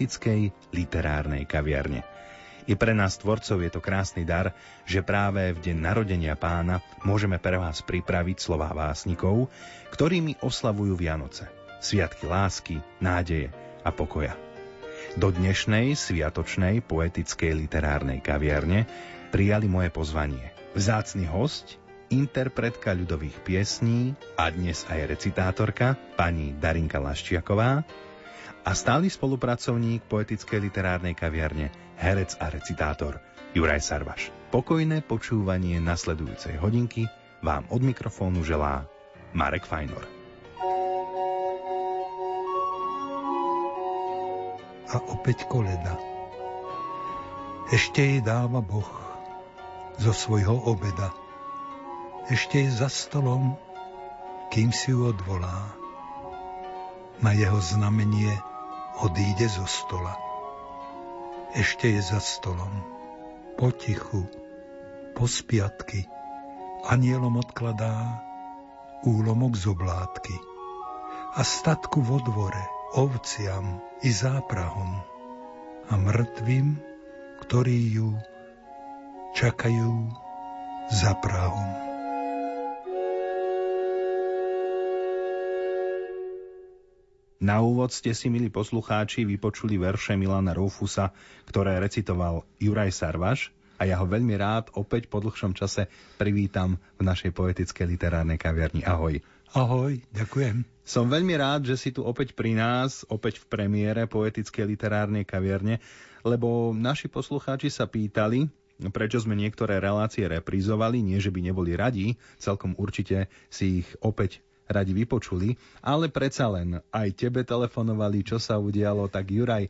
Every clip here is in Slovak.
poetickej literárnej kaviarne. I pre nás tvorcov je to krásny dar, že práve v deň narodenia pána môžeme pre vás pripraviť slová básnikov, ktorými oslavujú Vianoce. Sviatky lásky, nádeje a pokoja. Do dnešnej sviatočnej poetickej literárnej kaviarne prijali moje pozvanie. Vzácny host, interpretka ľudových piesní a dnes aj recitátorka pani Darinka Laščiaková a stály spolupracovník poetickej literárnej kaviarne, herec a recitátor Juraj Sarvaš. Pokojné počúvanie nasledujúcej hodinky vám od mikrofónu želá Marek Fajnor. A opäť koleda. Ešte jej dáva Boh zo svojho obeda. Ešte je za stolom, kým si ju odvolá. Na jeho znamenie odíde zo stola. Ešte je za stolom, potichu, po spiatky, anielom odkladá úlomok z oblátky a statku vo dvore, ovciam i záprahom a mŕtvým, ktorí ju čakajú za Prahom. Na úvod ste si, milí poslucháči, vypočuli verše Milana Rufusa, ktoré recitoval Juraj Sarvaš a ja ho veľmi rád opäť po dlhšom čase privítam v našej poetickej literárnej kaviarni. Ahoj. Ahoj, ďakujem. Som veľmi rád, že si tu opäť pri nás, opäť v premiére poetickej literárnej kaviarne, lebo naši poslucháči sa pýtali, prečo sme niektoré relácie reprizovali, nie že by neboli radi, celkom určite si ich opäť radi vypočuli, ale predsa len aj tebe telefonovali, čo sa udialo, tak Juraj,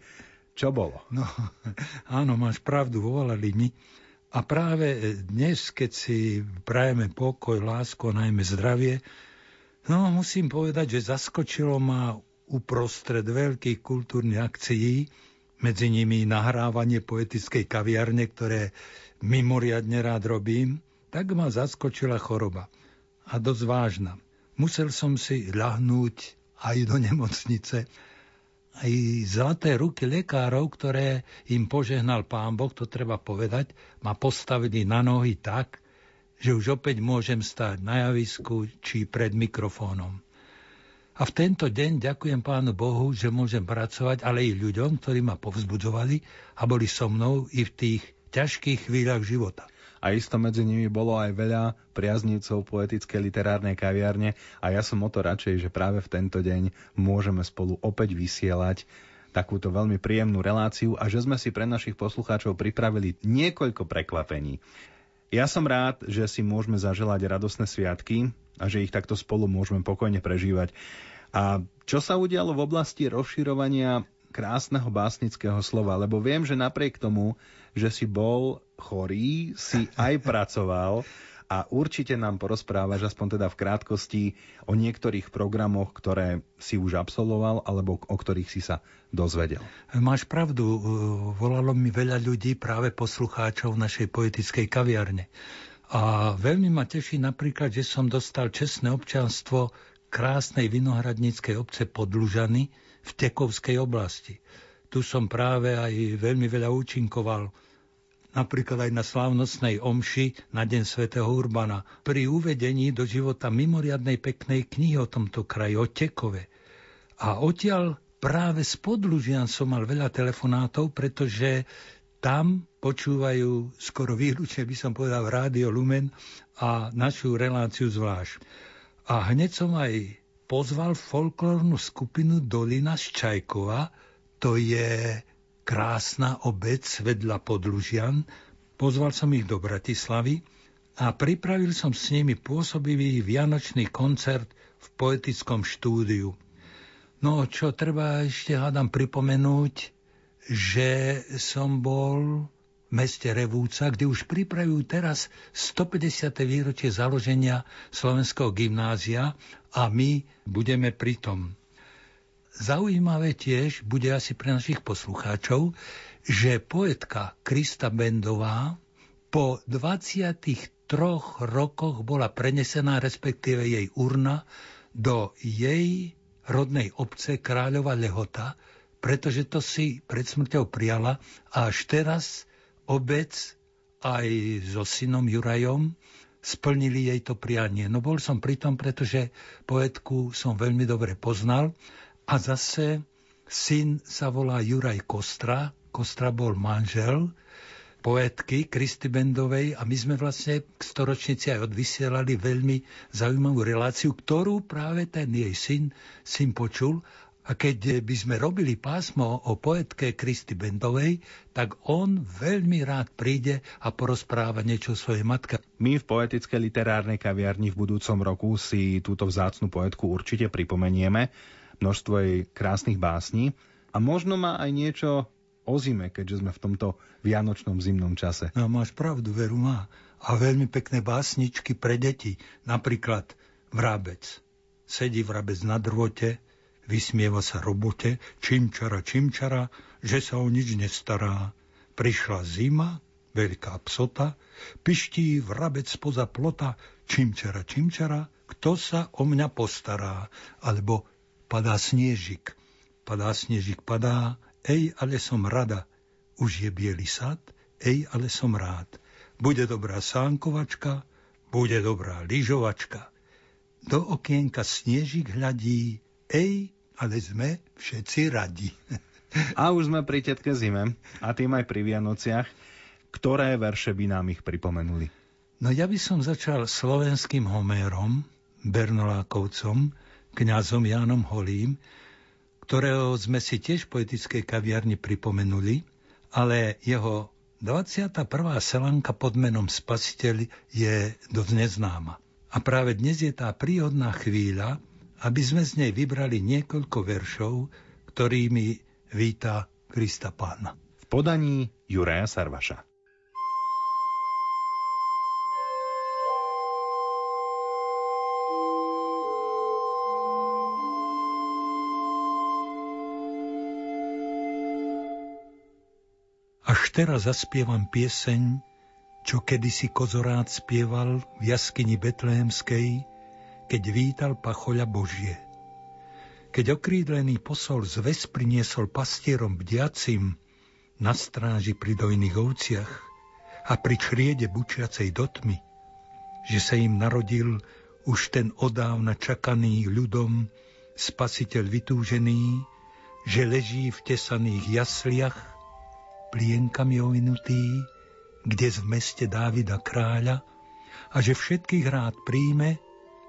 čo bolo? No, áno, máš pravdu, volali mi. A práve dnes, keď si prajeme pokoj, lásku, najmä zdravie, no musím povedať, že zaskočilo ma uprostred veľkých kultúrnych akcií, medzi nimi nahrávanie poetickej kaviarne, ktoré mimoriadne rád robím, tak ma zaskočila choroba. A dosť vážna. Musel som si ľahnúť aj do nemocnice. Aj zlaté ruky lekárov, ktoré im požehnal pán Boh, to treba povedať, ma postavili na nohy tak, že už opäť môžem stať na javisku či pred mikrofónom. A v tento deň ďakujem Pánu Bohu, že môžem pracovať, ale i ľuďom, ktorí ma povzbudzovali a boli so mnou i v tých ťažkých chvíľach života a isto medzi nimi bolo aj veľa priaznívcov poetickej literárnej kaviarne a ja som o to radšej, že práve v tento deň môžeme spolu opäť vysielať takúto veľmi príjemnú reláciu a že sme si pre našich poslucháčov pripravili niekoľko prekvapení. Ja som rád, že si môžeme zaželať radosné sviatky a že ich takto spolu môžeme pokojne prežívať. A čo sa udialo v oblasti rozširovania krásneho básnického slova? Lebo viem, že napriek tomu, že si bol chorý, si aj pracoval a určite nám porozprávaš aspoň teda v krátkosti o niektorých programoch, ktoré si už absolvoval alebo o ktorých si sa dozvedel. Máš pravdu, volalo mi veľa ľudí, práve poslucháčov našej poetickej kaviarne. A veľmi ma teší napríklad, že som dostal čestné občanstvo krásnej vinohradníckej obce Podlužany v Tekovskej oblasti. Tu som práve aj veľmi veľa účinkoval napríklad aj na slávnostnej omši na Deň svätého Urbana, pri uvedení do života mimoriadnej peknej knihy o tomto kraji, o Tekove. A odtiaľ práve z Podlužian som mal veľa telefonátov, pretože tam počúvajú skoro výlučne, by som povedal, Rádio Lumen a našu reláciu zvlášť. A hneď som aj pozval folklórnu skupinu Dolina z Čajkova, to je krásna obec vedľa Podlužian. Pozval som ich do Bratislavy a pripravil som s nimi pôsobivý vianočný koncert v poetickom štúdiu. No, čo treba ešte hádam pripomenúť, že som bol v meste Revúca, kde už pripravujú teraz 150. výročie založenia Slovenského gymnázia a my budeme pri tom. Zaujímavé tiež bude asi pre našich poslucháčov, že poetka Krista Bendová po 23 rokoch bola prenesená, respektíve jej urna, do jej rodnej obce Kráľova Lehota pretože to si pred smrťou prijala a až teraz obec aj so synom Jurajom splnili jej to prianie. No bol som pri tom, pretože poetku som veľmi dobre poznal a zase syn sa volá Juraj Kostra. Kostra bol manžel poetky Kristy Bendovej a my sme vlastne k storočnici aj odvysielali veľmi zaujímavú reláciu, ktorú práve ten jej syn, syn počul a keď by sme robili pásmo o poetke Kristy Bendovej, tak on veľmi rád príde a porozpráva niečo svojej matke. My v poetickej literárnej kaviarni v budúcom roku si túto vzácnu poetku určite pripomenieme, množstvo jej krásnych básní a možno má aj niečo o zime, keďže sme v tomto vianočnom zimnom čase. No máš pravdu, veru má. A veľmi pekné básničky pre deti. Napríklad Vrabec. Sedí vrabec na drvote, vysmieva sa robote, čimčara, čimčara, že sa o nič nestará. Prišla zima, veľká psota, piští vrabec spoza plota, čimčara, čimčara, kto sa o mňa postará. Alebo padá sniežik, padá sniežik, padá, Ej, ale som rada, už je biely sad, ej, ale som rád. Bude dobrá sánkovačka, bude dobrá lyžovačka. Do okienka snežik hľadí, ej, ale sme všetci radi. A už sme pri tetke zime a tým aj pri Vianociach. Ktoré verše by nám ich pripomenuli? No ja by som začal slovenským Homérom, Bernolákovcom, kňazom Jánom Holím, ktorého sme si tiež v poetickej kaviarni pripomenuli, ale jeho 21. selanka pod menom Spasiteľ je dosť neznáma. A práve dnes je tá príhodná chvíľa, aby sme z nej vybrali niekoľko veršov, ktorými víta Krista Pána. V podaní Juraja Sarvaša. Teraz zaspievam pieseň, čo kedysi kozorád spieval v jaskyni Betlehemskej, keď vítal pachoľa Božie. Keď okrídlený posol zves priniesol pastierom bdiacim na stráži pri dojných ovciach a pri čriede bučiacej do tmy, že sa im narodil už ten odávna čakaný ľudom spasiteľ vytúžený, že leží v tesaných jasliach plienkami ovinutý, kde v meste Dávida kráľa a že všetkých rád príjme,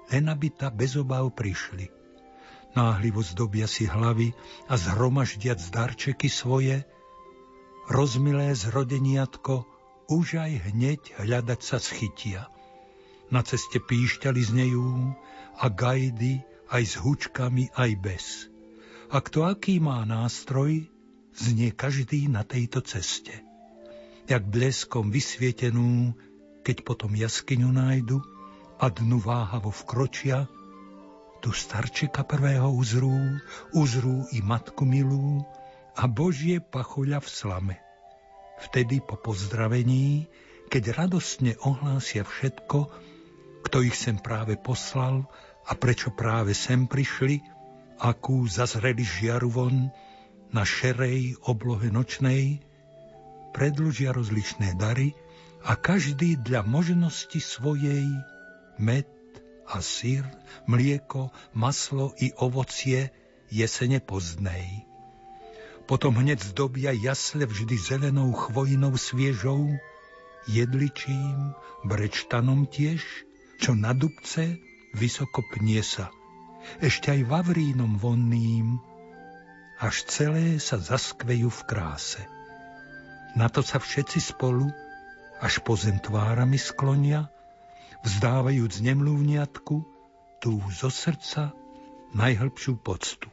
len aby ta bez obav prišli. Náhlivo zdobia si hlavy a zhromaždiac darčeky svoje, rozmilé zrodeniatko už aj hneď hľadať sa schytia. Na ceste píšťali znejú a gajdy aj s hučkami, aj bez. A kto aký má nástroj, znie každý na tejto ceste. Jak bleskom vysvietenú, keď potom jaskyňu nájdu a dnu váhavo vkročia, tu starčeka prvého uzrú, uzrú i matku milú a Božie pachuľa v slame. Vtedy po pozdravení, keď radostne ohlásia všetko, kto ich sem práve poslal a prečo práve sem prišli, akú zazreli žiaru von, na šerej oblohe nočnej, predlžia rozličné dary a každý dla možnosti svojej med a sír, mlieko, maslo i ovocie jesene pozdnej. Potom hneď zdobia jasle vždy zelenou chvojinou sviežou, jedličím, brečtanom tiež, čo na dubce vysoko pnie sa, ešte aj vavrínom vonným, až celé sa zaskvejú v kráse. Na to sa všetci spolu až po zem tvárami sklonia, vzdávajúc nemluvniatku tú zo srdca najhlbšiu poctu.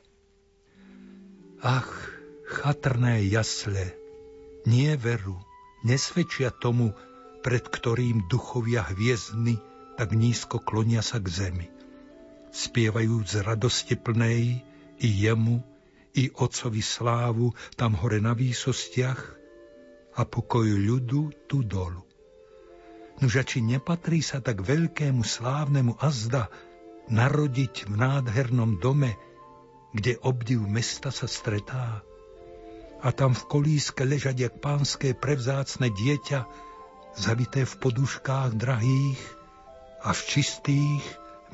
Ach, chatrné jasle, nie veru, nesvedčia tomu, pred ktorým duchovia hviezdny tak nízko klonia sa k zemi. Spievajú z radosti plnej i jemu, i Otcovi slávu tam hore na výsostiach a pokoj ľudu tu dolu. Nože či nepatrí sa tak veľkému slávnemu azda narodiť v nádhernom dome, kde obdiv mesta sa stretá, a tam v kolíske ležať jak pánske prevzácne dieťa, zavité v poduškách drahých a v čistých,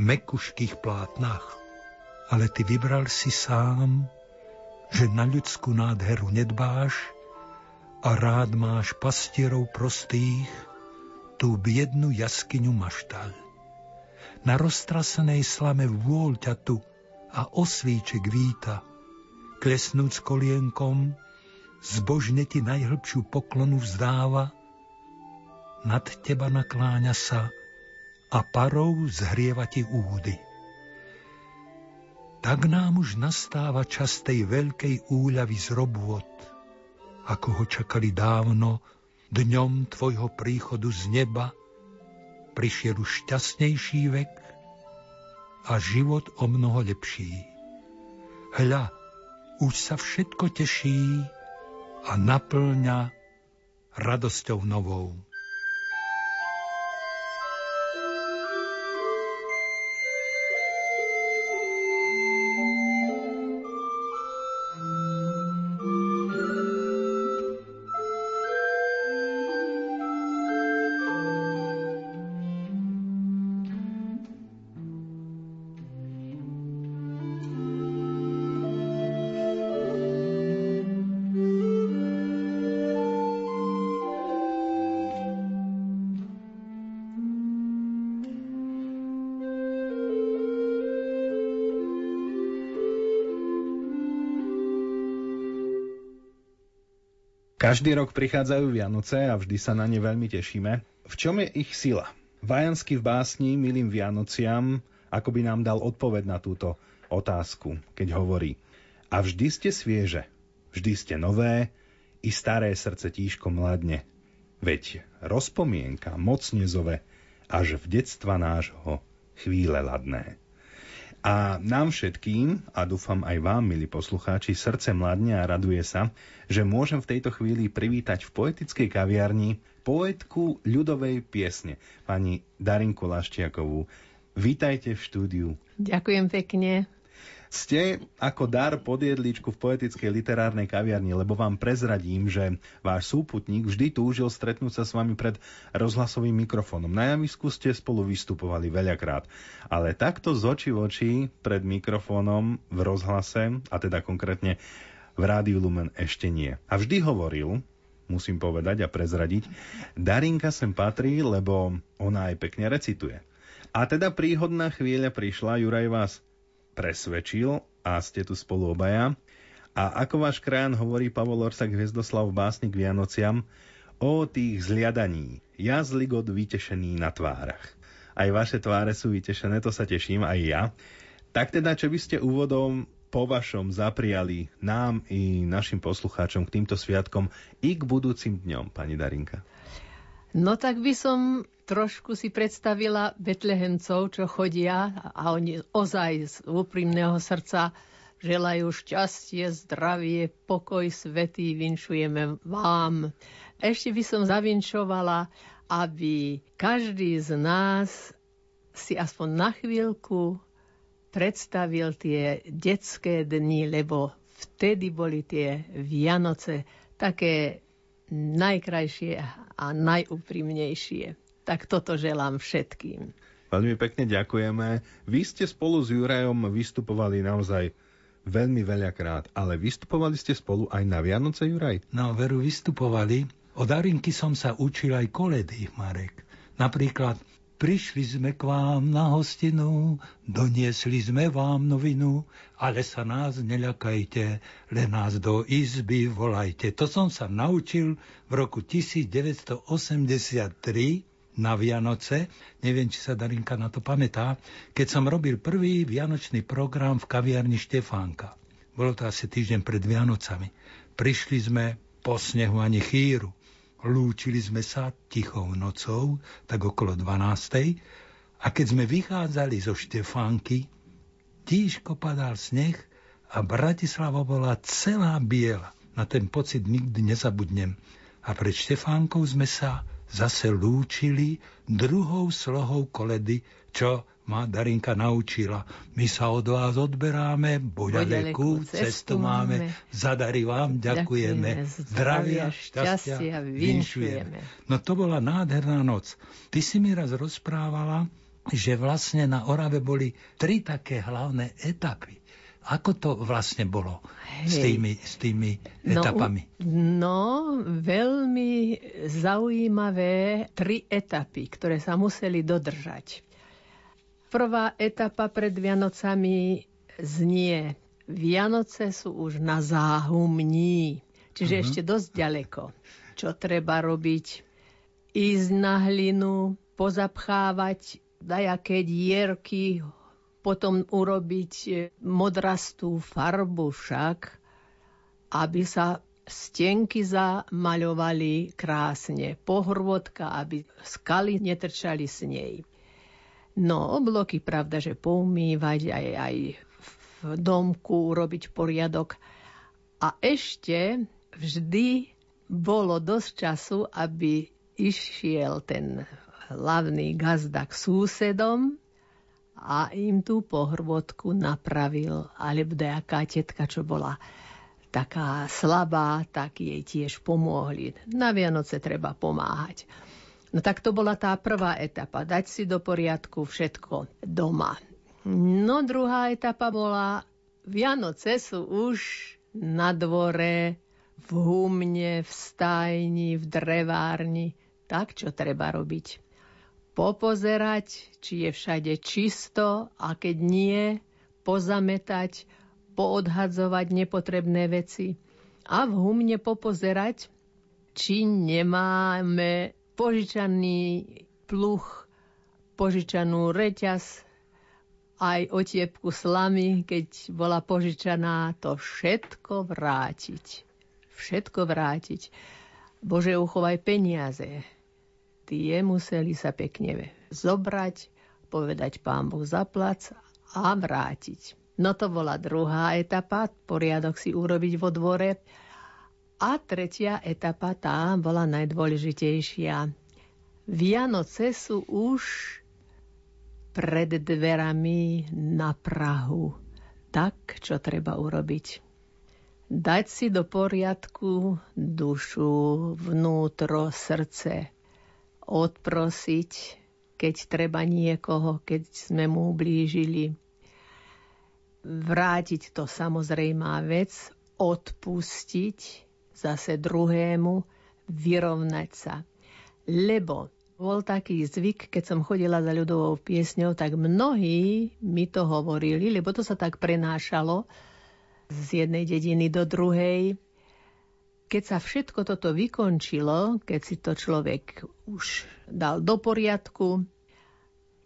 mekuškých plátnach. Ale ty vybral si sám, že na ľudskú nádheru nedbáš a rád máš pastierov prostých, tú biednu jaskyňu maštal. Na roztrasenej slame vôľ ťa tu a osvíček víta, klesnúc kolienkom, zbožne ti najhlbšiu poklonu vzdáva, nad teba nakláňa sa a parou zhrieva ti údy. Tak nám už nastáva čas tej veľkej úľavy z robôd, ako ho čakali dávno dňom tvojho príchodu z neba, prišiel už šťastnejší vek a život o mnoho lepší. Hľa, už sa všetko teší a naplňa radosťou novou. Každý rok prichádzajú Vianoce a vždy sa na ne veľmi tešíme. V čom je ich sila? Vajansky v básni Milým Vianociam ako by nám dal odpoveď na túto otázku, keď hovorí A vždy ste svieže, vždy ste nové, i staré srdce tížko mladne. Veď rozpomienka mocne zove, až v detstva nášho chvíle ladné. A nám všetkým, a dúfam aj vám, milí poslucháči, srdce mladne a raduje sa, že môžem v tejto chvíli privítať v poetickej kaviarni poetku ľudovej piesne, pani Darinku Laščiakovú. Vítajte v štúdiu. Ďakujem pekne. Ste ako dar pod jedličku v poetickej literárnej kaviarni, lebo vám prezradím, že váš súputník vždy túžil stretnúť sa s vami pred rozhlasovým mikrofónom. Na javisku ste spolu vystupovali veľakrát, ale takto z očí v oči pred mikrofónom v rozhlase, a teda konkrétne v Rádiu Lumen ešte nie. A vždy hovoril, musím povedať a prezradiť, Darinka sem patrí, lebo ona aj pekne recituje. A teda príhodná chvíľa prišla, Juraj vás presvedčil a ste tu spolu obaja. A ako váš krajan hovorí Pavol Orsak Hviezdoslav v básni k Vianociam, o tých zliadaní, ja zligod vytešený na tvárach. Aj vaše tváre sú vytešené, to sa teším, aj ja. Tak teda, čo by ste úvodom po vašom zapriali nám i našim poslucháčom k týmto sviatkom i k budúcim dňom, pani Darinka? No tak by som trošku si predstavila Betlehemcov, čo chodia a oni ozaj z úprimného srdca želajú šťastie, zdravie, pokoj svetý, vinšujeme vám. Ešte by som zavinčovala, aby každý z nás si aspoň na chvíľku predstavil tie detské dni, lebo vtedy boli tie Vianoce také najkrajšie a najúprimnejšie tak toto želám všetkým. Veľmi pekne ďakujeme. Vy ste spolu s Jurajom vystupovali naozaj veľmi veľakrát, ale vystupovali ste spolu aj na Vianoce, Juraj? No, veru, vystupovali. Od Arinky som sa učil aj koledy, Marek. Napríklad Prišli sme k vám na hostinu, doniesli sme vám novinu, ale sa nás neľakajte, len nás do izby volajte. To som sa naučil v roku 1983 na Vianoce, neviem, či sa Darinka na to pamätá, keď som robil prvý vianočný program v kaviarni Štefánka. Bolo to asi týždeň pred Vianocami. Prišli sme po snehu ani chýru. Lúčili sme sa tichou nocou, tak okolo 12. A keď sme vychádzali zo Štefánky, tížko padal sneh a Bratislava bola celá biela. Na ten pocit nikdy nezabudnem. A pred Štefánkou sme sa zase lúčili druhou slohou koledy, čo ma Darinka naučila. My sa od vás odberáme, boďalekú cestu máme, zadari vám ďakujeme, zdravia, šťastia, vinšujeme. No to bola nádherná noc. Ty si mi raz rozprávala, že vlastne na Orave boli tri také hlavné etapy. Ako to vlastne bolo Hej. s tými, s tými no, etapami? No, veľmi zaujímavé tri etapy, ktoré sa museli dodržať. Prvá etapa pred Vianocami znie Vianoce sú už na záhumní, čiže uh-huh. ešte dosť ďaleko. Čo treba robiť? Ísť na hlinu, pozapchávať dajaké dierky, potom urobiť e, modrastú farbu však, aby sa stenky zamaľovali krásne, pohrvodka, aby skaly netrčali s nej. No, obloky, pravda, že poumývať aj, aj v domku, urobiť poriadok. A ešte vždy bolo dosť času, aby išiel ten hlavný gazda k súsedom a im tú pohrvodku napravil. Alebo nejaká tetka, čo bola taká slabá, tak jej tiež pomohli. Na Vianoce treba pomáhať. No tak to bola tá prvá etapa, dať si do poriadku všetko doma. No druhá etapa bola, Vianoce sú už na dvore, v humne, v stajni, v drevárni. Tak, čo treba robiť? Popozerať, či je všade čisto a keď nie, pozametať, poodhadzovať nepotrebné veci a v humne popozerať, či nemáme požičaný pluch, požičanú reťaz, aj otiepku slamy, keď bola požičaná, to všetko vrátiť. Všetko vrátiť. Bože, uchovaj peniaze tie museli sa pekne zobrať, povedať pán Boh zaplac a vrátiť. No to bola druhá etapa, poriadok si urobiť vo dvore. A tretia etapa, tá bola najdôležitejšia. Vianoce sú už pred dverami na Prahu. Tak, čo treba urobiť. Dať si do poriadku dušu, vnútro, srdce odprosiť, keď treba niekoho, keď sme mu ublížili. Vrátiť to samozrejmá vec, odpustiť zase druhému, vyrovnať sa. Lebo bol taký zvyk, keď som chodila za ľudovou piesňou, tak mnohí mi to hovorili, lebo to sa tak prenášalo z jednej dediny do druhej, keď sa všetko toto vykončilo, keď si to človek už dal do poriadku,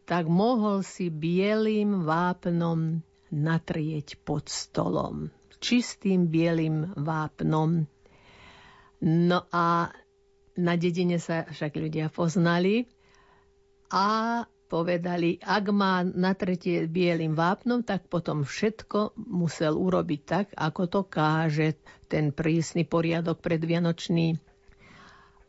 tak mohol si bielým vápnom natrieť pod stolom. Čistým bielým vápnom. No a na dedine sa však ľudia poznali a povedali, ak má na tretie bielým vápnom, tak potom všetko musel urobiť tak, ako to káže ten prísny poriadok predvianočný.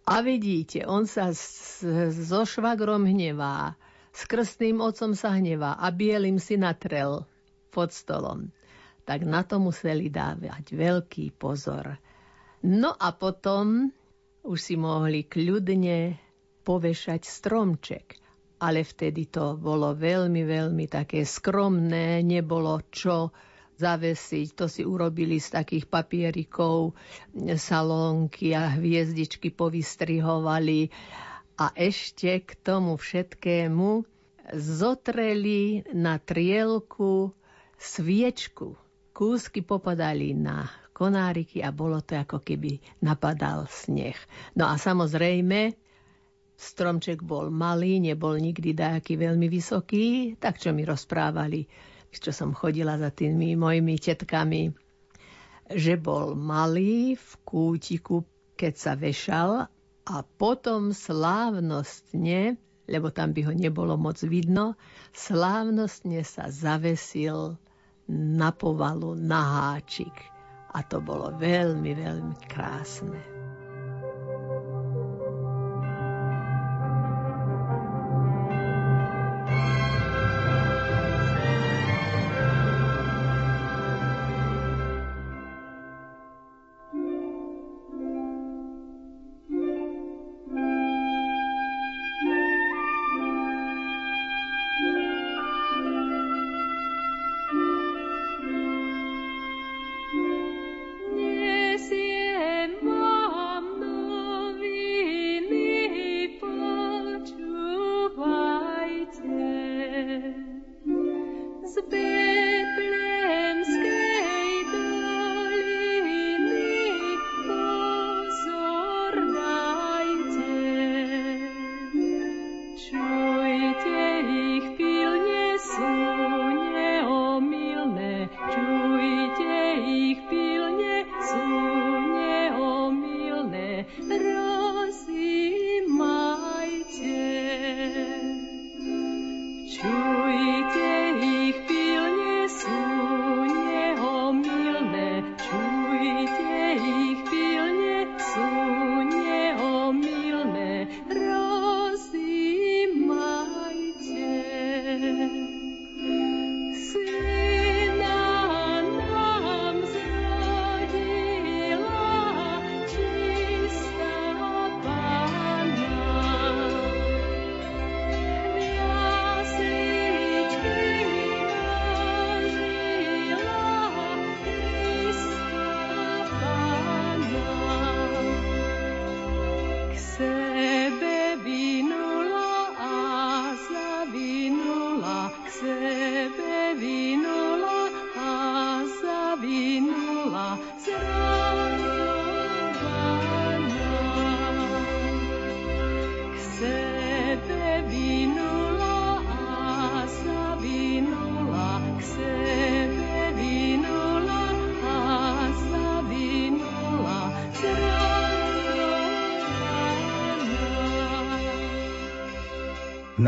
A vidíte, on sa so švagrom hnevá, s krstným otcom sa hnevá a bielým si natrel pod stolom. Tak na to museli dávať veľký pozor. No a potom už si mohli kľudne povešať stromček ale vtedy to bolo veľmi, veľmi také skromné, nebolo čo zavesiť. To si urobili z takých papierikov salónky a hviezdičky povystrihovali. A ešte k tomu všetkému zotreli na trielku sviečku. Kúsky popadali na konáriky a bolo to ako keby napadal sneh. No a samozrejme, Stromček bol malý, nebol nikdy dajaký veľmi vysoký, tak čo mi rozprávali, čo som chodila za tými mojimi tetkami, že bol malý v kútiku, keď sa vešal a potom slávnostne, lebo tam by ho nebolo moc vidno, slávnostne sa zavesil na povalu na háčik. A to bolo veľmi, veľmi krásne.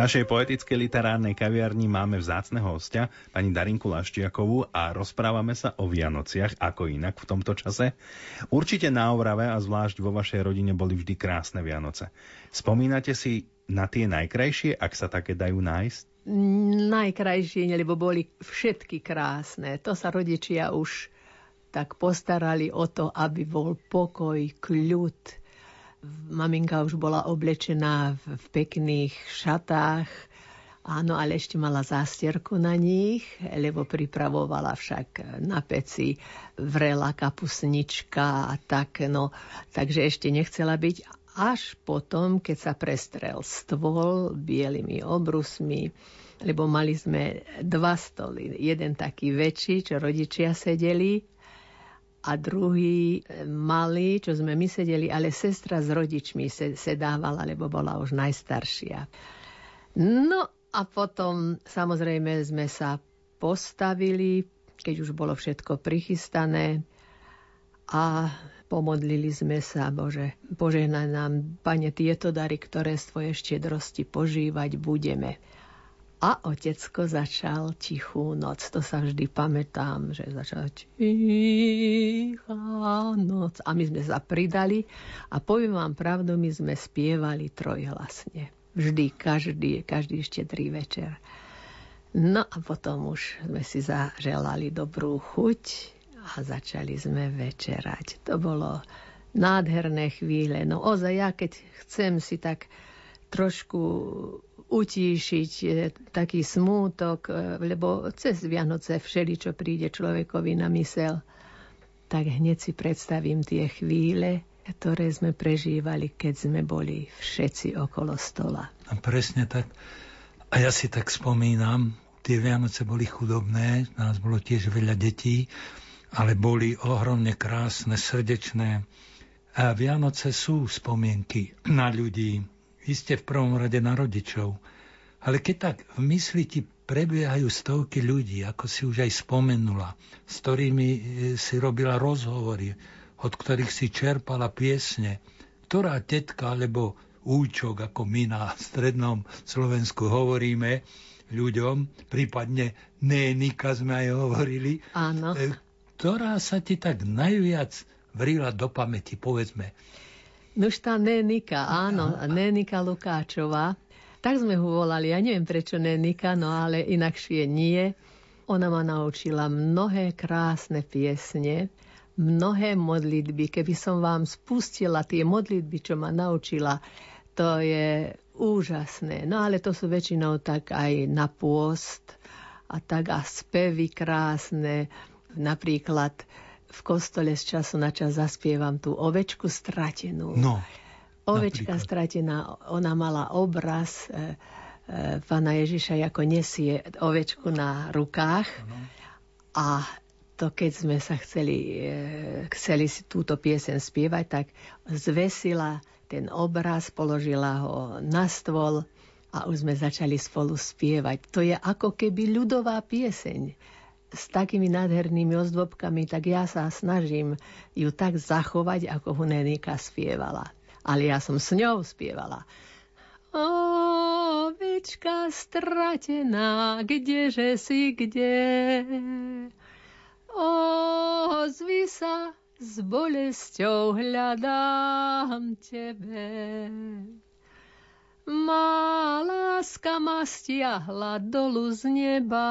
Našej poetickej literárnej kaviarni máme vzácneho hostia, pani Darinku Laštiakovú a rozprávame sa o Vianociach, ako inak v tomto čase. Určite na Ovrave a zvlášť vo vašej rodine boli vždy krásne Vianoce. Spomínate si na tie najkrajšie, ak sa také dajú nájsť? Najkrajšie, lebo boli všetky krásne. To sa rodičia už tak postarali o to, aby bol pokoj, kľud, Maminka už bola oblečená v, v pekných šatách, áno, ale ešte mala zástierku na nich, lebo pripravovala však na peci vrela kapusnička a tak, no, takže ešte nechcela byť. Až potom, keď sa prestrel stôl bielými obrusmi, lebo mali sme dva stoly. Jeden taký väčší, čo rodičia sedeli a druhý e, malý, čo sme my sedeli, ale sestra s rodičmi sedávala, lebo bola už najstaršia. No a potom samozrejme sme sa postavili, keď už bolo všetko prichystané a pomodlili sme sa, Bože, požehnaj nám, Pane, tieto dary, ktoré z Tvojej štedrosti požívať budeme. A otecko začal tichú noc. To sa vždy pamätám, že začal tichá noc. A my sme sa pridali a poviem vám pravdu, my sme spievali trojhlasne. Vždy, každý, každý štedrý večer. No a potom už sme si zaželali dobrú chuť a začali sme večerať. To bolo nádherné chvíle. No ozaj, ja keď chcem si tak trošku utíšiť e, taký smútok, e, lebo cez Vianoce všeli, čo príde človekovi na mysel, tak hneď si predstavím tie chvíle, ktoré sme prežívali, keď sme boli všetci okolo stola. A presne tak. A ja si tak spomínam, tie Vianoce boli chudobné, nás bolo tiež veľa detí, ale boli ohromne krásne, srdečné. A Vianoce sú spomienky na ľudí, vy ste v prvom rade na rodičov. Ale keď tak v mysli ti prebiehajú stovky ľudí, ako si už aj spomenula, s ktorými e, si robila rozhovory, od ktorých si čerpala piesne, ktorá tetka alebo účok, ako my na strednom Slovensku hovoríme ľuďom, prípadne nénika sme aj hovorili, Áno. E, ktorá sa ti tak najviac vrila do pamäti, povedzme, Nuž tá Nenika, áno, Nenika Lukáčová. Tak sme ho volali, ja neviem prečo Nenika, no ale inakšie nie. Ona ma naučila mnohé krásne piesne, mnohé modlitby. Keby som vám spustila tie modlitby, čo ma naučila, to je úžasné. No ale to sú väčšinou tak aj na pôst a tak a spevy krásne. Napríklad v kostole z času na čas zaspievam tú ovečku stratenú. No, Ovečka napríklad. stratená, ona mala obraz e, e, pána Ježiša, ako nesie ovečku na rukách. Ano. A to, keď sme sa chceli, e, chceli si túto piesen spievať, tak zvesila ten obraz, položila ho na stôl a už sme začali spolu spievať. To je ako keby ľudová pieseň s takými nádhernými ozdobkami, tak ja sa snažím ju tak zachovať, ako Hunenika spievala. Ale ja som s ňou spievala. Ovečka stratená, kdeže si kde? Ozvi sa, s bolesťou hľadám tebe. Má láska ma stiahla dolu z neba,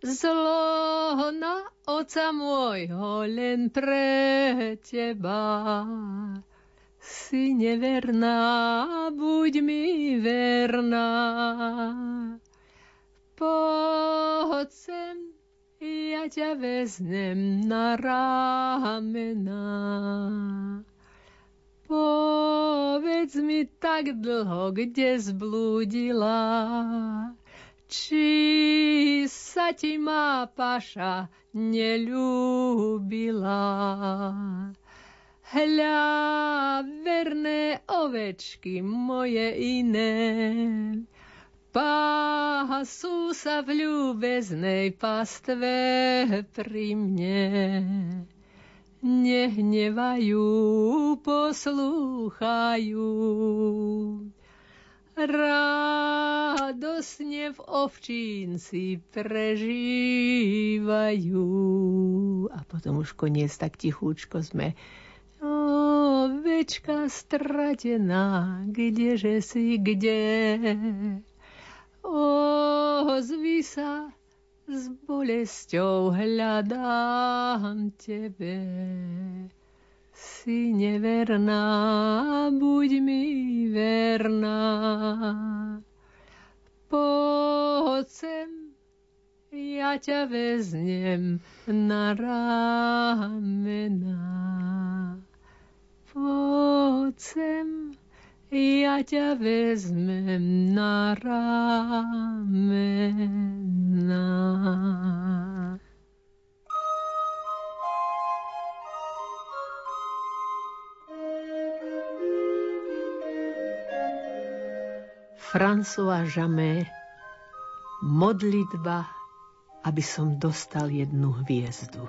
Zlo na oca môjho len pre teba. Si neverná, buď mi verná. Poď sem, ja ťa veznem na ramena. Povedz mi tak dlho, kde zblúdila, či sa ti má paša neľúbila. Hľa, verné ovečky moje iné, pású sa v ľúbeznej pastve pri mne. Nehnevajú, poslúchajú, radosne v ovčínci prežívajú. A potom už koniec tak tichúčko sme Ovečka stratená, kdeže si kde? Ozvi sa, s bolesťou hľadám tebe. Si neverná, buď mi verná. Poď ja ťa veznem na ramená. Poď ja ťa vezmem na ramena. François Jamé Modlitba, aby som dostal jednu hviezdu.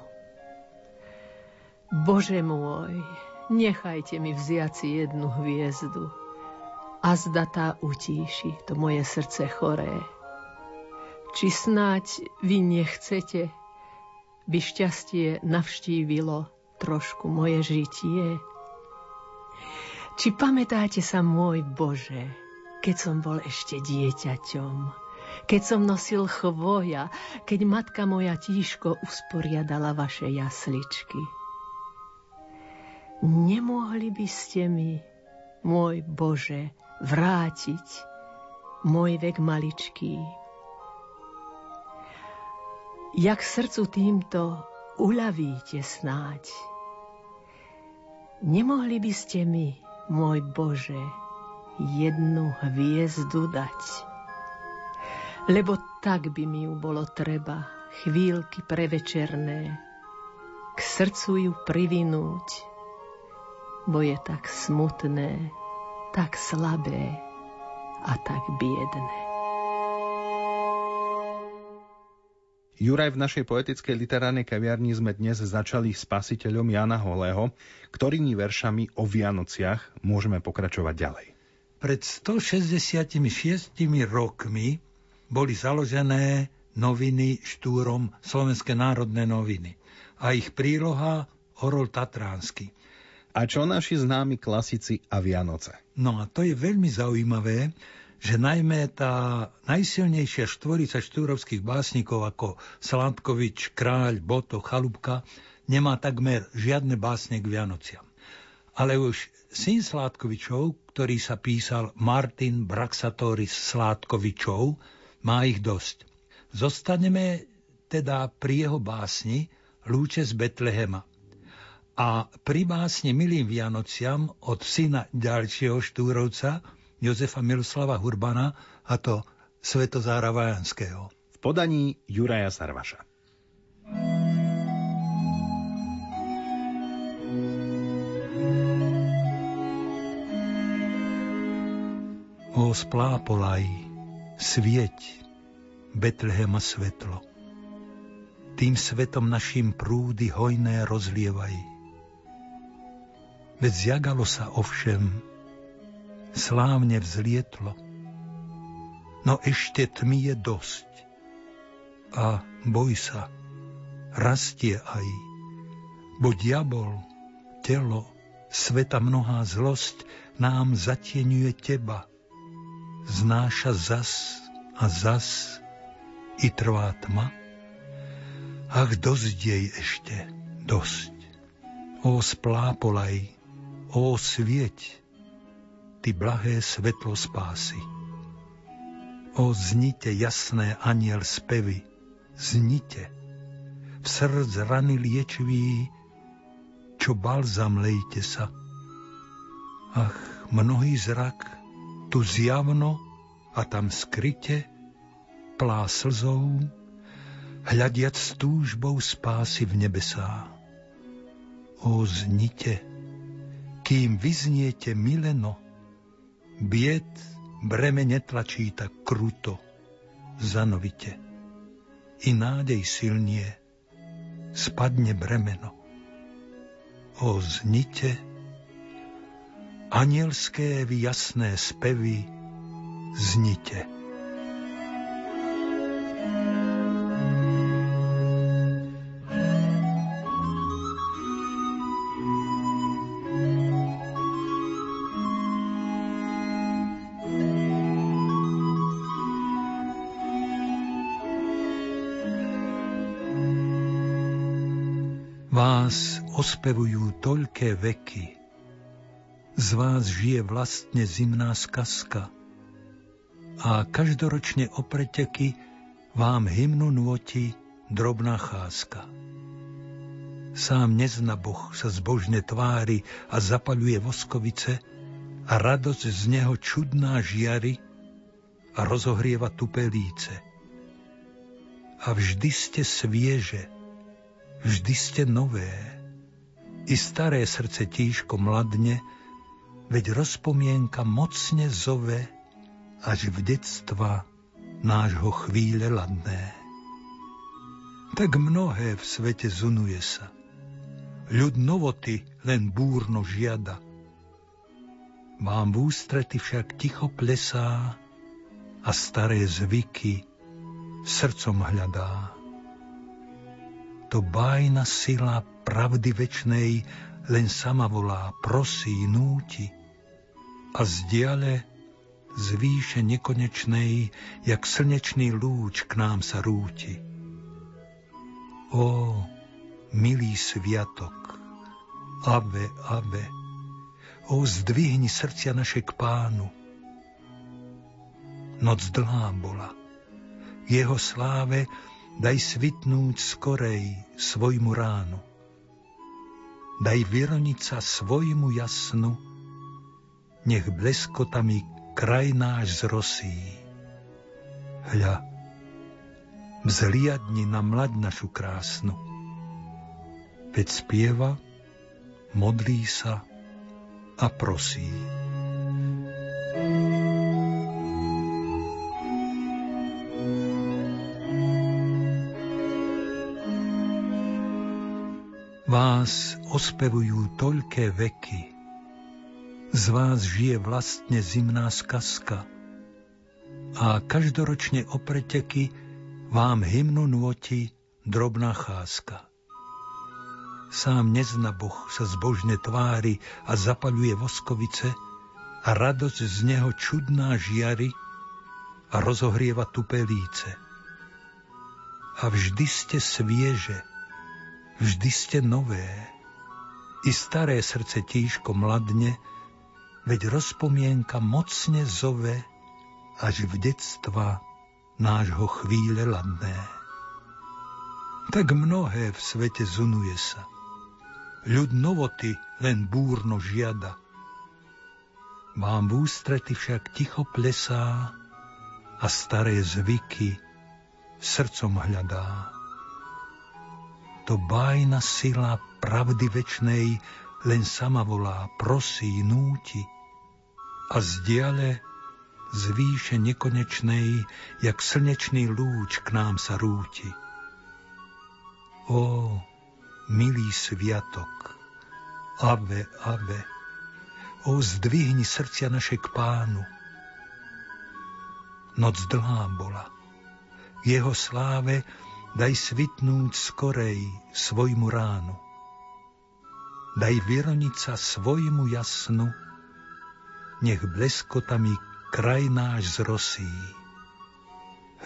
Bože môj, nechajte mi vziať si jednu hviezdu a zda tá utíši to moje srdce choré. Či snáď vy nechcete, by šťastie navštívilo trošku moje žitie? Či pamätáte sa, môj Bože, keď som bol ešte dieťaťom, keď som nosil chvoja, keď matka moja tížko usporiadala vaše jasličky? Nemohli by ste mi, môj Bože, vrátiť môj vek maličký. Jak srdcu týmto uľavíte snáď. Nemohli by ste mi, môj Bože, jednu hviezdu dať. Lebo tak by mi ju bolo treba, chvíľky prevečerné, k srdcu ju privinúť, bo je tak smutné, tak slabé a tak biedné. Juraj, v našej poetickej literárnej kaviarni sme dnes začali spasiteľom Jana Holého, ktorými veršami o Vianociach môžeme pokračovať ďalej. Pred 166 rokmi boli založené noviny štúrom Slovenské národné noviny a ich príloha Orol Tatránsky. A čo naši známi klasici a Vianoce? No a to je veľmi zaujímavé, že najmä tá najsilnejšia štvorica štúrovských básnikov ako Sládkovič, Kráľ, Boto, Chalúbka nemá takmer žiadne básne k Vianociam. Ale už syn Sládkovičov, ktorý sa písal Martin Braxatoris Sládkovičov, má ich dosť. Zostaneme teda pri jeho básni Lúče z Betlehema a pri básne Milým Vianociam od syna ďalšieho štúrovca Jozefa Miloslava Hurbana a to Svetozára Vajanského. V podaní Juraja Sarvaša. O splápolaj, svieť, Betlehema svetlo. Tým svetom našim prúdy hojné rozlievaj Veď zjagalo sa ovšem, slávne vzlietlo, no ešte tmy je dosť. A boj sa, rastie aj, bo diabol, telo, sveta mnohá zlosť nám zatieňuje teba. Znáša zas a zas i trvá tma. Ach, dosť jej ešte, dosť. O splápolaj, Ó svieť, ty blahé svetlo spásy. O znite jasné aniel spevy, znite, v srdc rany liečivý, čo balzam lejte sa. Ach, mnohý zrak, tu zjavno a tam skryte, plá slzou, hľadiac s túžbou spásy v nebesá. O znite, kým vyzniete mileno, bied breme netlačí tak kruto, zanovite. I nádej silnie, spadne bremeno. O znite, anielské jasné spevy, znite. Vás ospevujú toľké veky, z vás žije vlastne zimná skazka a každoročne o preteky vám hymnu nôti drobná cházka. Sám nezna Boh sa zbožne tvári a zapaluje voskovice a radosť z neho čudná žiary a rozohrieva tupé líce. A vždy ste svieže, vždy ste nové. I staré srdce tížko mladne, veď rozpomienka mocne zove až v detstva nášho chvíle ladné. Tak mnohé v svete zunuje sa. Ľud novoty len búrno žiada. Vám v ústrety však ticho plesá a staré zvyky srdcom hľadá to bájna sila pravdy večnej len sama volá, prosí, núti a z diale z výše nekonečnej, jak slnečný lúč k nám sa rúti. Ó, milý sviatok, ave, ave, ó, zdvihni srdcia naše k pánu. Noc dlhá bola, jeho sláve daj svitnúť skorej svojmu ránu. Daj vyroniť sa svojmu jasnu, nech bleskotami kraj náš zrosí. Hľa, vzliadni na mlaď našu krásnu. Veď spieva, modlí sa a prosí. Vás ospevujú toľké veky, z vás žije vlastne zimná skazka a každoročne o preteky vám hymnu nôti drobná cházka. Sám nezna Boh sa zbožne tvári a zapaľuje voskovice a radosť z neho čudná žiary a rozohrieva tupé líce. A vždy ste svieže, vždy ste nové. I staré srdce tížko mladne, veď rozpomienka mocne zove až v detstva nášho chvíle ladné. Tak mnohé v svete zunuje sa. Ľud novoty len búrno žiada. Vám v ústrety však ticho plesá a staré zvyky srdcom hľadá to bájna sila pravdy večnej len sama volá, prosí, núti a z diale z výše nekonečnej, jak slnečný lúč k nám sa rúti. Ó, milý sviatok, ave, ave, ó, zdvihni srdcia naše k pánu. Noc dlhá bola, jeho sláve daj svitnúť skorej svojmu ránu. Daj vyroniť sa svojmu jasnu, nech bleskotami kraj náš zrosí.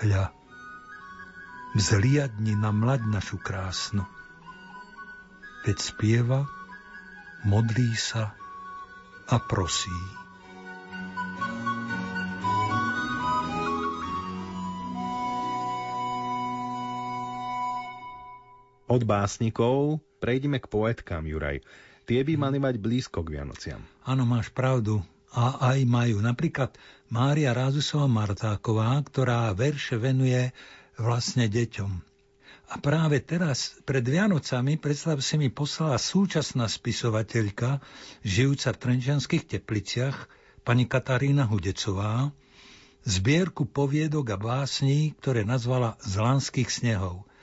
Hľa, vzliadni na mlaď našu krásnu, veď spieva, modlí sa a prosí. Od básnikov prejdeme k poetkám, Juraj. Tie by mali mať blízko k Vianociam. Áno, máš pravdu. A aj majú. Napríklad Mária Rázusová Martáková, ktorá verše venuje vlastne deťom. A práve teraz, pred Vianocami, predstav si mi poslala súčasná spisovateľka, žijúca v Trenčianských tepliciach, pani Katarína Hudecová, zbierku poviedok a básní, ktoré nazvala Z lanských snehov –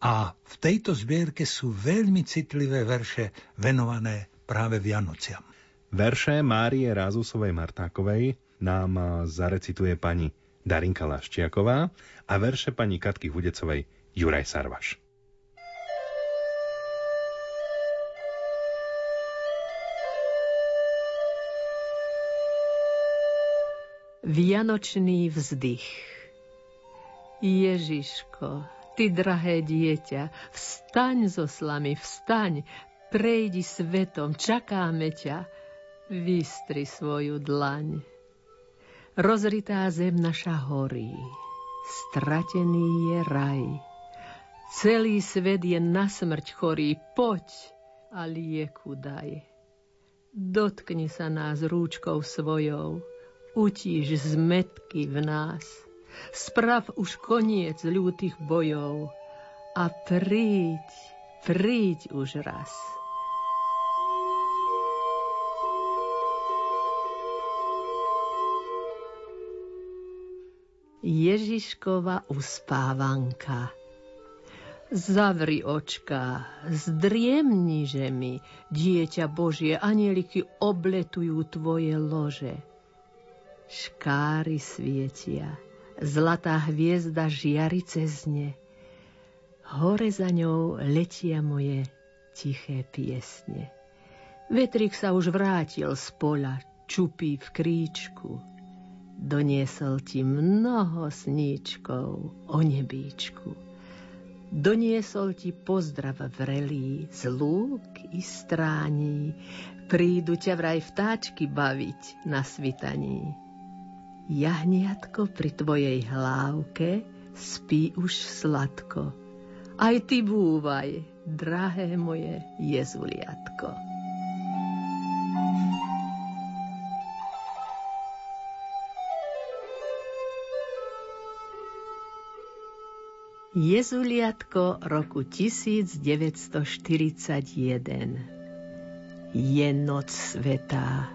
a v tejto zbierke sú veľmi citlivé verše venované práve Vianociam. Verše Márie Rázusovej Martákovej nám zarecituje pani Darinka Laščiaková a verše pani Katky Hudecovej Juraj Sarvaš. Vianočný vzdych Ježiško, ty drahé dieťa, vstaň zo slamy, vstaň, prejdi svetom, čakáme ťa, vystri svoju dlaň. Rozritá zem naša horí, stratený je raj. Celý svet je na smrť chorý, poď a lieku daj. Dotkni sa nás rúčkou svojou, utíž zmetky v nás. Sprav už koniec ľútych bojov a príď, príď už raz. Ježiškova uspávanka. Zavri očka, zdriemni, že mi, dieťa Božie, anieliky obletujú tvoje lože. Škáry svietia, zlatá hviezda žiari cez ne. Hore za ňou letia moje tiché piesne. Vetrik sa už vrátil z pola, čupí v kríčku doniesol ti mnoho sníčkov o nebíčku. Doniesol ti pozdrav vrelý z lúk i strání, prídu ťa vraj vtáčky baviť na svitaní. Jahniatko pri tvojej hlávke spí už sladko. Aj ty búvaj, drahé moje jezuliatko. Jezuliatko roku 1941 Je noc svetá,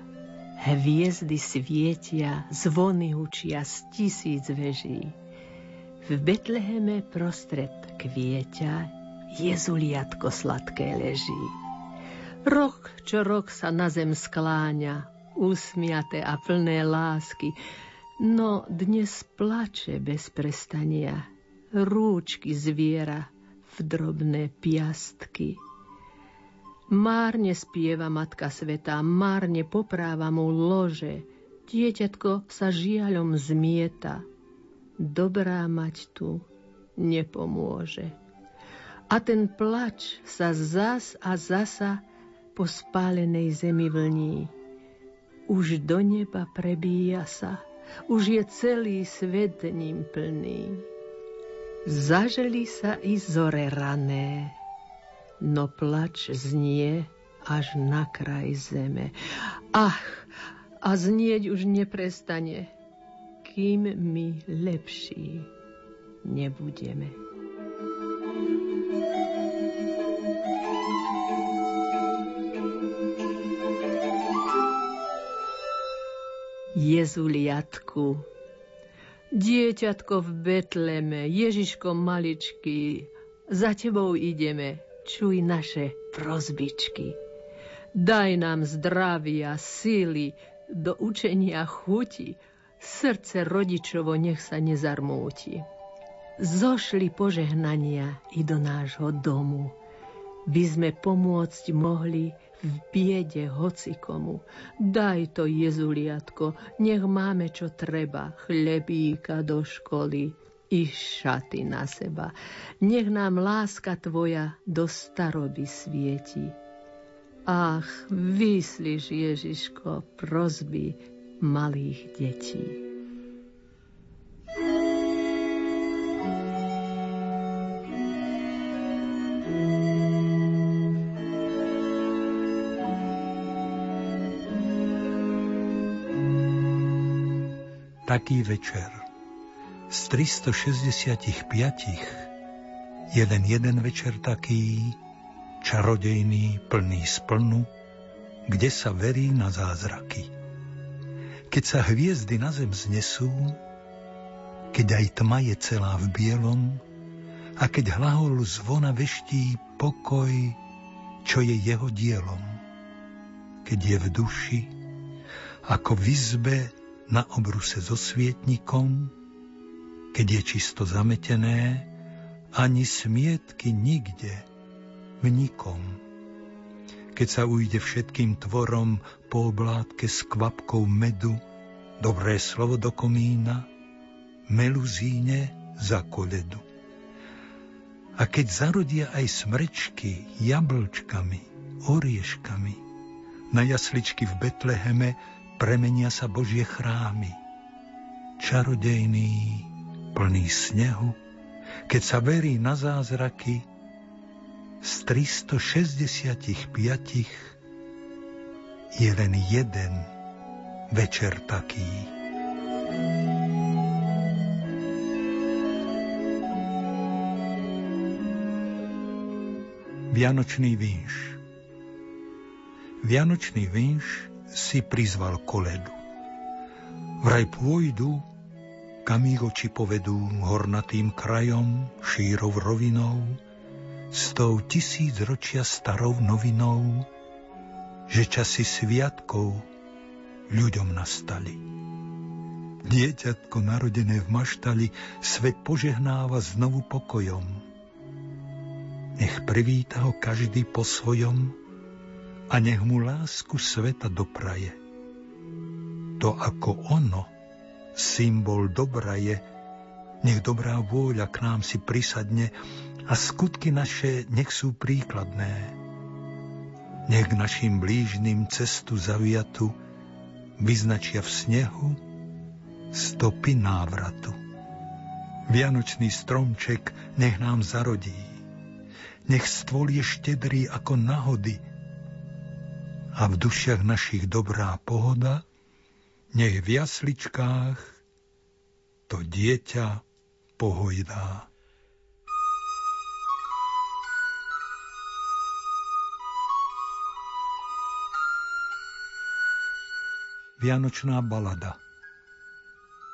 hviezdy svietia, zvony učia z tisíc veží. V Betleheme prostred kvieťa Jezuliatko sladké leží. Rok čo rok sa na zem skláňa, usmiate a plné lásky, no dnes plače bez prestania rúčky zviera v drobné piastky. Márne spieva Matka Sveta, márne popráva mu lože, dieťatko sa žiaľom zmieta. Dobrá mať tu nepomôže. A ten plač sa zas a zasa po spálenej zemi vlní. Už do neba prebíja sa, už je celý svet ním plný. Zaželi sa i zore rané, no plač znie až na kraj zeme. Ach, a znieť už neprestane, kým my lepší nebudeme. Jezuliatku, Dieťatko v Betleme, Ježiško maličký, za tebou ideme, čuj naše prozbičky. Daj nám zdravia, síly, do učenia chuti, srdce rodičovo nech sa nezarmúti. Zošli požehnania i do nášho domu, by sme pomôcť mohli v biede hocikomu. Daj to, Jezuliatko, nech máme čo treba, chlebíka do školy i šaty na seba. Nech nám láska tvoja do staroby svieti. Ach, vyslíš, Ježiško, prozby malých detí. taký večer. Z 365 je len jeden večer taký, čarodejný, plný splnu, kde sa verí na zázraky. Keď sa hviezdy na zem znesú, keď aj tma je celá v bielom a keď hlahol zvona veští pokoj, čo je jeho dielom. Keď je v duši, ako v izbe na obruse so svietnikom, keď je čisto zametené, ani smietky nikde, v nikom. Keď sa ujde všetkým tvorom po oblátke s kvapkou medu, dobré slovo do komína, meluzíne za koledu. A keď zarodia aj smrečky jablčkami, orieškami, na jasličky v Betleheme premenia sa Božie chrámy. Čarodejný, plný snehu, keď sa verí na zázraky, z 365 je len jeden večer taký. Vianočný vinš Vianočný vinš si prizval koledu. Vraj pôjdu, kam ich oči povedú hornatým krajom, šírov rovinou, s tou tisíc ročia starou novinou, že časy sviatkov ľuďom nastali. Dieťatko narodené v maštali svet požehnáva znovu pokojom. Nech privíta ho každý po svojom a nech mu lásku sveta dopraje. To ako ono, symbol dobra je, nech dobrá vôľa k nám si prisadne a skutky naše nech sú príkladné. Nech k našim blížnym cestu zaviatu vyznačia v snehu stopy návratu. Vianočný stromček nech nám zarodí. Nech stôl je štedrý ako nahody, a v dušiach našich dobrá pohoda, nech v jasličkách to dieťa pohojdá. Vianočná balada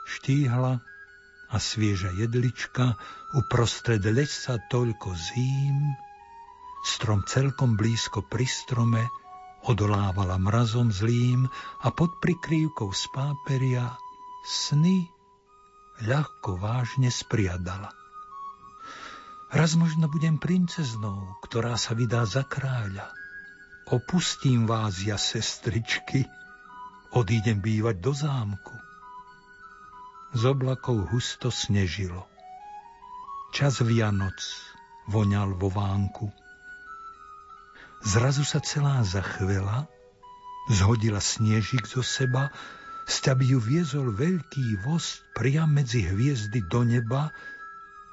Štíhla a svieža jedlička, uprostred sa toľko zím, strom celkom blízko pri strome, odolávala mrazom zlým a pod prikrývkou z páperia sny ľahko vážne spriadala. Raz možno budem princeznou, ktorá sa vydá za kráľa. Opustím vás, ja sestričky, odídem bývať do zámku. Z oblakov husto snežilo. Čas Vianoc voňal vo vánku. Zrazu sa celá zachvela, zhodila snežik zo seba, by ju viezol veľký voz priam medzi hviezdy do neba,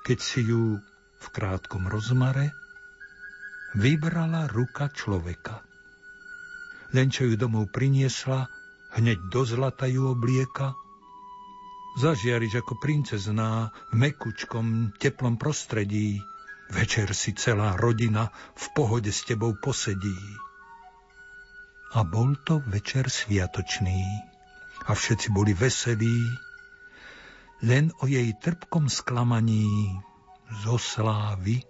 keď si ju v krátkom rozmare vybrala ruka človeka. Len čo ju domov priniesla, hneď do zlata ju oblieka, zažiariš ako princezná v mekučkom, teplom prostredí, Večer si celá rodina v pohode s tebou posedí. A bol to večer sviatočný a všetci boli veselí, len o jej trpkom sklamaní zo slávy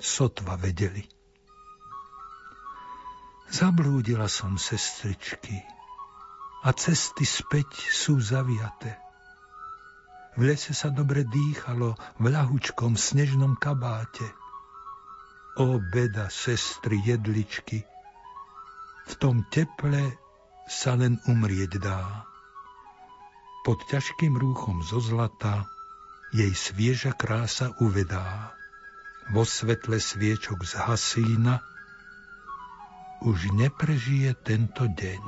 sotva vedeli. Zablúdila som, sestričky, a cesty späť sú zaviaté. V lese sa dobre dýchalo v ľahučkom snežnom kabáte. O beda, sestry, jedličky, v tom teple sa len umrieť dá. Pod ťažkým rúchom zo zlata jej svieža krása uvedá. Vo svetle sviečok z už neprežije tento deň.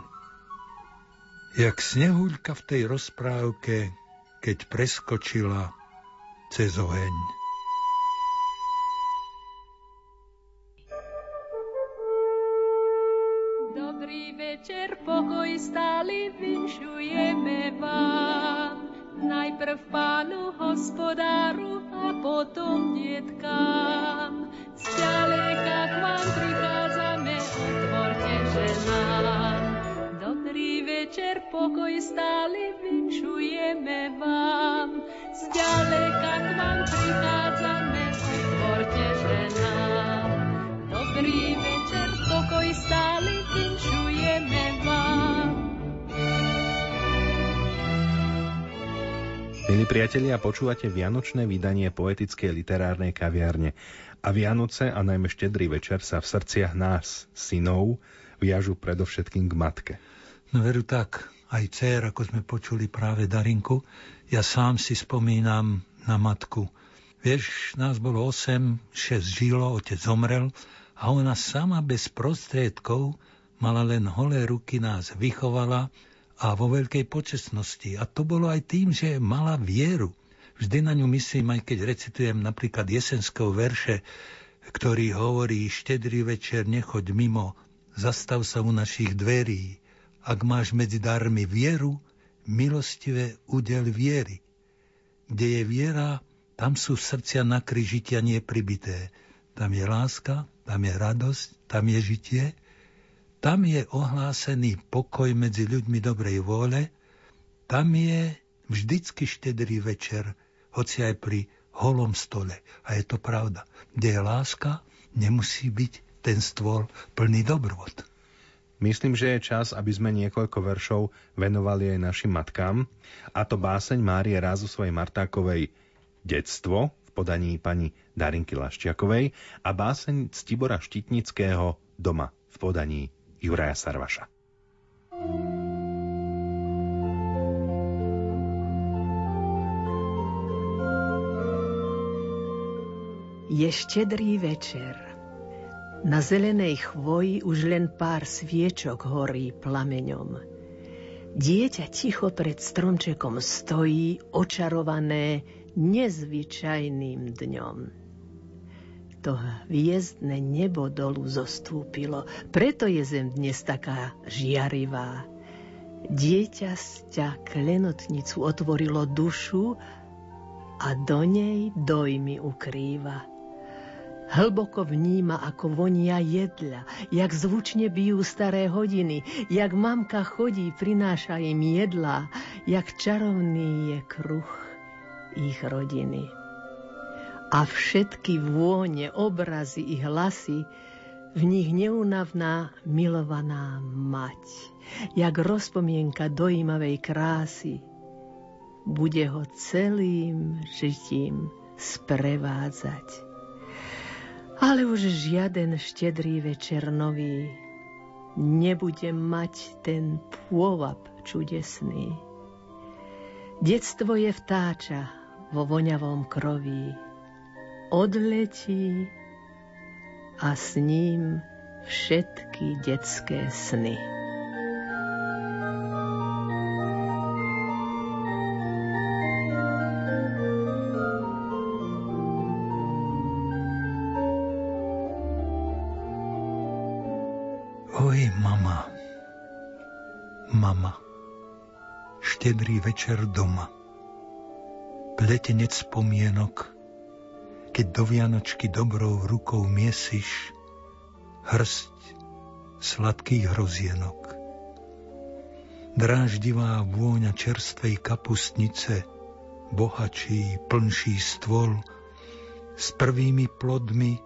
Jak snehuľka v tej rozprávke keď preskočila cez oheň. Večer, pokoj stály vinšujeme vám. Najprv pánu hospodáru a potom detkám. Zďaleka k vám prichádzame, otvorte, že nám. Dobrý večer, pokoj stály vinšujeme vám. Zďaleka k vám prichádzame, otvorte, že nám. Dobrý večer, pokoj stály vinšujeme vám. Milí priatelia, počúvate Vianočné vydanie poetickej literárnej kaviarne a Vianoce a najmä štedrý večer sa v srdciach nás, synov, viažu predovšetkým k matke. No veru tak, aj dcer, ako sme počuli práve Darinku, ja sám si spomínam na matku. Vieš, nás bolo 8, 6 žilo, otec zomrel a ona sama bez prostriedkov mala len holé ruky, nás vychovala a vo veľkej počestnosti. A to bolo aj tým, že mala vieru. Vždy na ňu myslím, aj keď recitujem napríklad jesenského verše, ktorý hovorí štedrý večer, nechoď mimo, zastav sa u našich dverí. Ak máš medzi darmi vieru, milostivé udel viery. Kde je viera, tam sú srdcia na kryžitia nepribité. Tam je láska, tam je radosť, tam je žitie, tam je ohlásený pokoj medzi ľuďmi dobrej vôle, tam je vždycky štedrý večer, hoci aj pri holom stole. A je to pravda. Kde je láska, nemusí byť ten stôl plný dobrot. Myslím, že je čas, aby sme niekoľko veršov venovali aj našim matkám. A to báseň Márie Rázu svojej Martákovej Detstvo v podaní pani Darinky Laščiakovej a báseň Ctibora Štitnického Doma v podaní Juraja Sarvaša. Je štedrý večer. Na zelenej chvoji už len pár sviečok horí plameňom. Dieťa ticho pred stromčekom stojí, očarované nezvyčajným dňom. To hviezdne nebo dolu zostúpilo, preto je zem dnes taká žiarivá. Dieťa sťa klenotnicu otvorilo dušu a do nej dojmy ukrýva. Hlboko vníma, ako vonia jedľa, jak zvučne bijú staré hodiny, jak mamka chodí, prináša im jedla, jak čarovný je kruh ich rodiny. A všetky vône, obrazy i hlasy, v nich neunavná milovaná mať, jak rozpomienka dojímavej krásy, bude ho celým žitím sprevádzať ale už žiaden štedrý večer nový nebude mať ten pôvab čudesný. Detstvo je vtáča vo voňavom kroví. Odletí a s ním všetky detské sny. Štedrý večer doma. Pletenec spomienok, keď do Vianočky dobrou rukou miesiš hrst sladkých hrozienok. Dráždivá vôňa čerstvej kapustnice bohačí, plnší stôl s prvými plodmi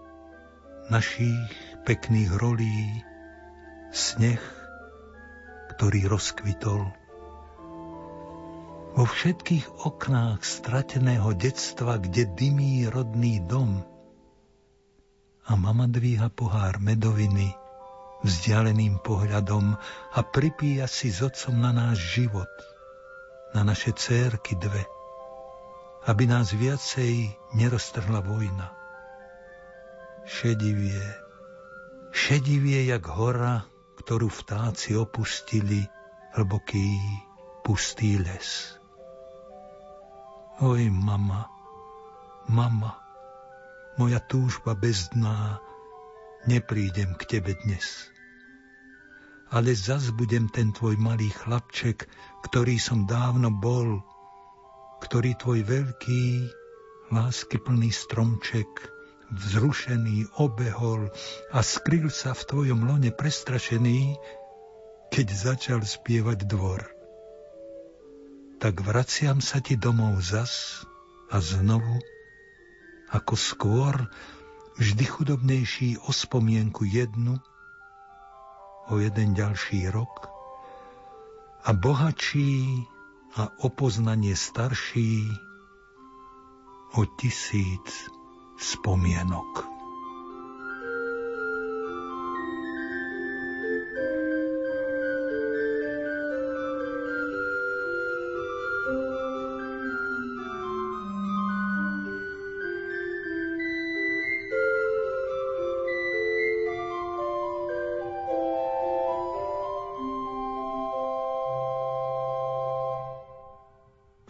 našich pekných rolí, sneh, ktorý rozkvitol vo všetkých oknách strateného detstva, kde dymí rodný dom. A mama dvíha pohár medoviny vzdialeným pohľadom a pripíja si s otcom na náš život, na naše cérky dve, aby nás viacej neroztrhla vojna. Šedivie, šedivie jak hora, ktorú vtáci opustili, hlboký, pustý les. Oj, mama, mama, moja túžba bezdná, neprídem k tebe dnes. Ale zas budem ten tvoj malý chlapček, ktorý som dávno bol, ktorý tvoj veľký, láskyplný stromček vzrušený obehol a skryl sa v tvojom lone prestrašený, keď začal spievať dvor tak vraciam sa ti domov zas a znovu, ako skôr, vždy chudobnejší o spomienku jednu, o jeden ďalší rok a bohačí a opoznanie starší o tisíc spomienok.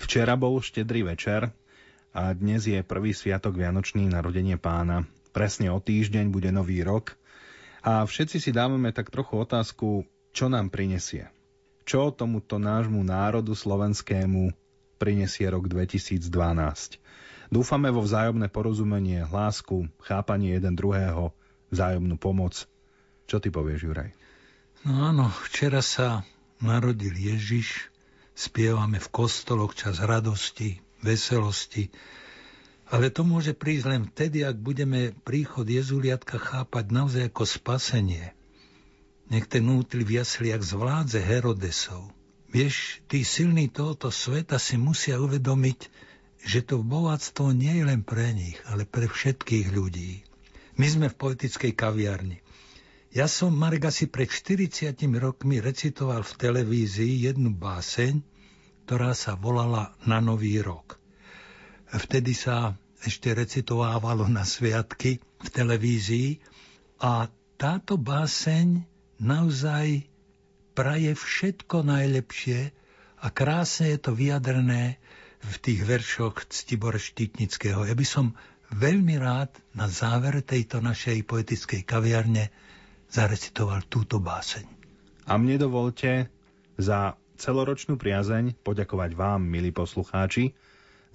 Včera bol štedrý večer a dnes je prvý sviatok Vianočný narodenie pána. Presne o týždeň bude nový rok a všetci si dávame tak trochu otázku, čo nám prinesie. Čo tomuto nášmu národu slovenskému prinesie rok 2012. Dúfame vo vzájomné porozumenie, lásku, chápanie jeden druhého, vzájomnú pomoc. Čo ty povieš, Juraj? No áno, včera sa narodil Ježiš, spievame v kostoloch čas radosti, veselosti. Ale to môže prísť len vtedy, ak budeme príchod Jezuliatka chápať naozaj ako spasenie. Nech ten útliv jasliak zvládze Herodesov. Vieš, tí silní tohoto sveta si musia uvedomiť, že to bohatstvo nie je len pre nich, ale pre všetkých ľudí. My sme v poetickej kaviarni. Ja som, Marek, asi pred 40 rokmi recitoval v televízii jednu báseň, ktorá sa volala Na nový rok. Vtedy sa ešte recitovávalo na sviatky v televízii a táto báseň naozaj praje všetko najlepšie a krásne je to vyjadrené v tých veršoch Ctibora Štítnického. Ja by som veľmi rád na záver tejto našej poetickej kaviarne zarecitoval túto báseň. A mne dovolte za celoročnú priazeň poďakovať vám, milí poslucháči,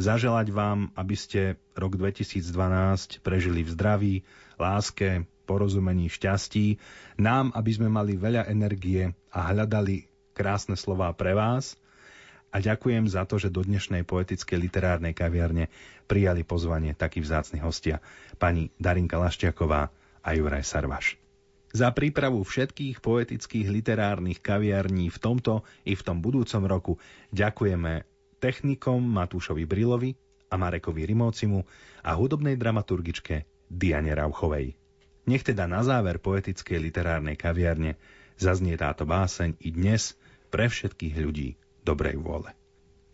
zaželať vám, aby ste rok 2012 prežili v zdraví, láske, porozumení, šťastí, nám, aby sme mali veľa energie a hľadali krásne slová pre vás a ďakujem za to, že do dnešnej poetickej literárnej kaviarne prijali pozvanie takí vzácni hostia, pani Darinka Lašťaková a Juraj Sarvaš. Za prípravu všetkých poetických literárnych kaviarní v tomto i v tom budúcom roku ďakujeme technikom Matúšovi Brilovi a Marekovi Rimócimu a hudobnej dramaturgičke Diane Rauchovej. Nech teda na záver poetickej literárnej kaviarne zaznie táto báseň i dnes pre všetkých ľudí dobrej vôle.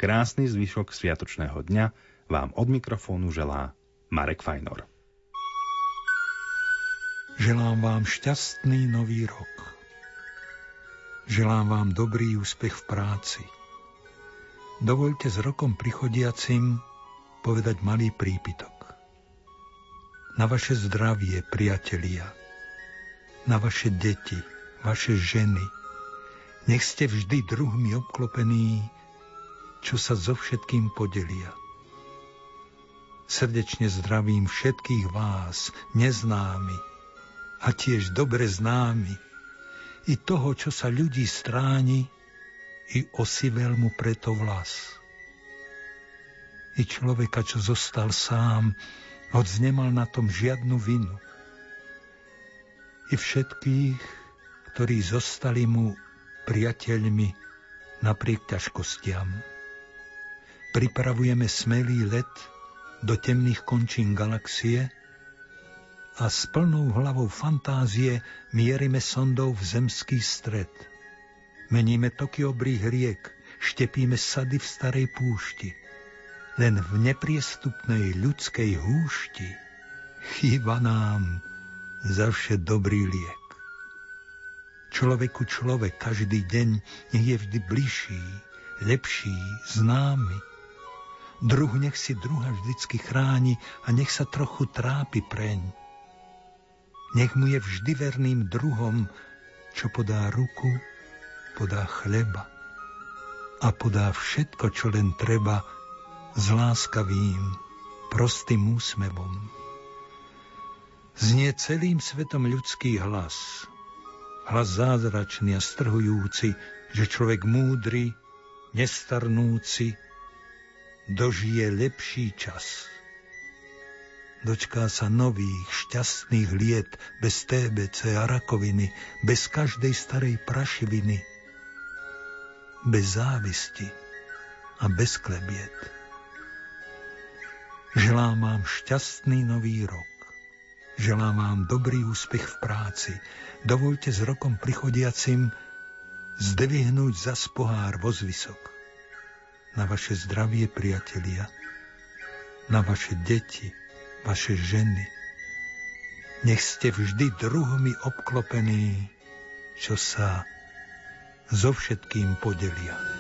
Krásny zvyšok sviatočného dňa vám od mikrofónu želá Marek Fajnor. Želám vám šťastný nový rok. Želám vám dobrý úspech v práci. Dovolte s rokom prichodiacim povedať malý prípitok. Na vaše zdravie, priatelia, na vaše deti, vaše ženy, nech ste vždy druhmi obklopení, čo sa so všetkým podelia. Srdečne zdravím všetkých vás, neznámy, a tiež dobre známy, i toho, čo sa ľudí stráni, i osivel mu preto vlas. I človeka, čo zostal sám, hoď nemal na tom žiadnu vinu. I všetkých, ktorí zostali mu priateľmi napriek ťažkostiam. Pripravujeme smelý let do temných končín galaxie, a s plnou hlavou fantázie mierime sondou v zemský stred. Meníme toky obrých riek, štepíme sady v starej púšti. Len v nepriestupnej ľudskej húšti chýba nám zavše dobrý liek. Človeku človek každý deň nech je vždy bližší, lepší, známy. Druh nech si druha vždycky chráni a nech sa trochu trápi preň nech mu je vždy verným druhom, čo podá ruku, podá chleba a podá všetko, čo len treba s láskavým, prostým úsmevom. Znie celým svetom ľudský hlas, hlas zázračný a strhujúci, že človek múdry, nestarnúci, dožije lepší čas dočká sa nových, šťastných liet, bez TBC a rakoviny, bez každej starej prašiviny, bez závisti a bez klebiet. Želám vám šťastný nový rok. Želám vám dobrý úspech v práci. Dovolte s rokom prichodiacim zdvihnúť za pohár vozvysok. Na vaše zdravie, priatelia, na vaše deti, vaše ženy. Nech ste vždy druhmi obklopení, čo sa so všetkým podelia.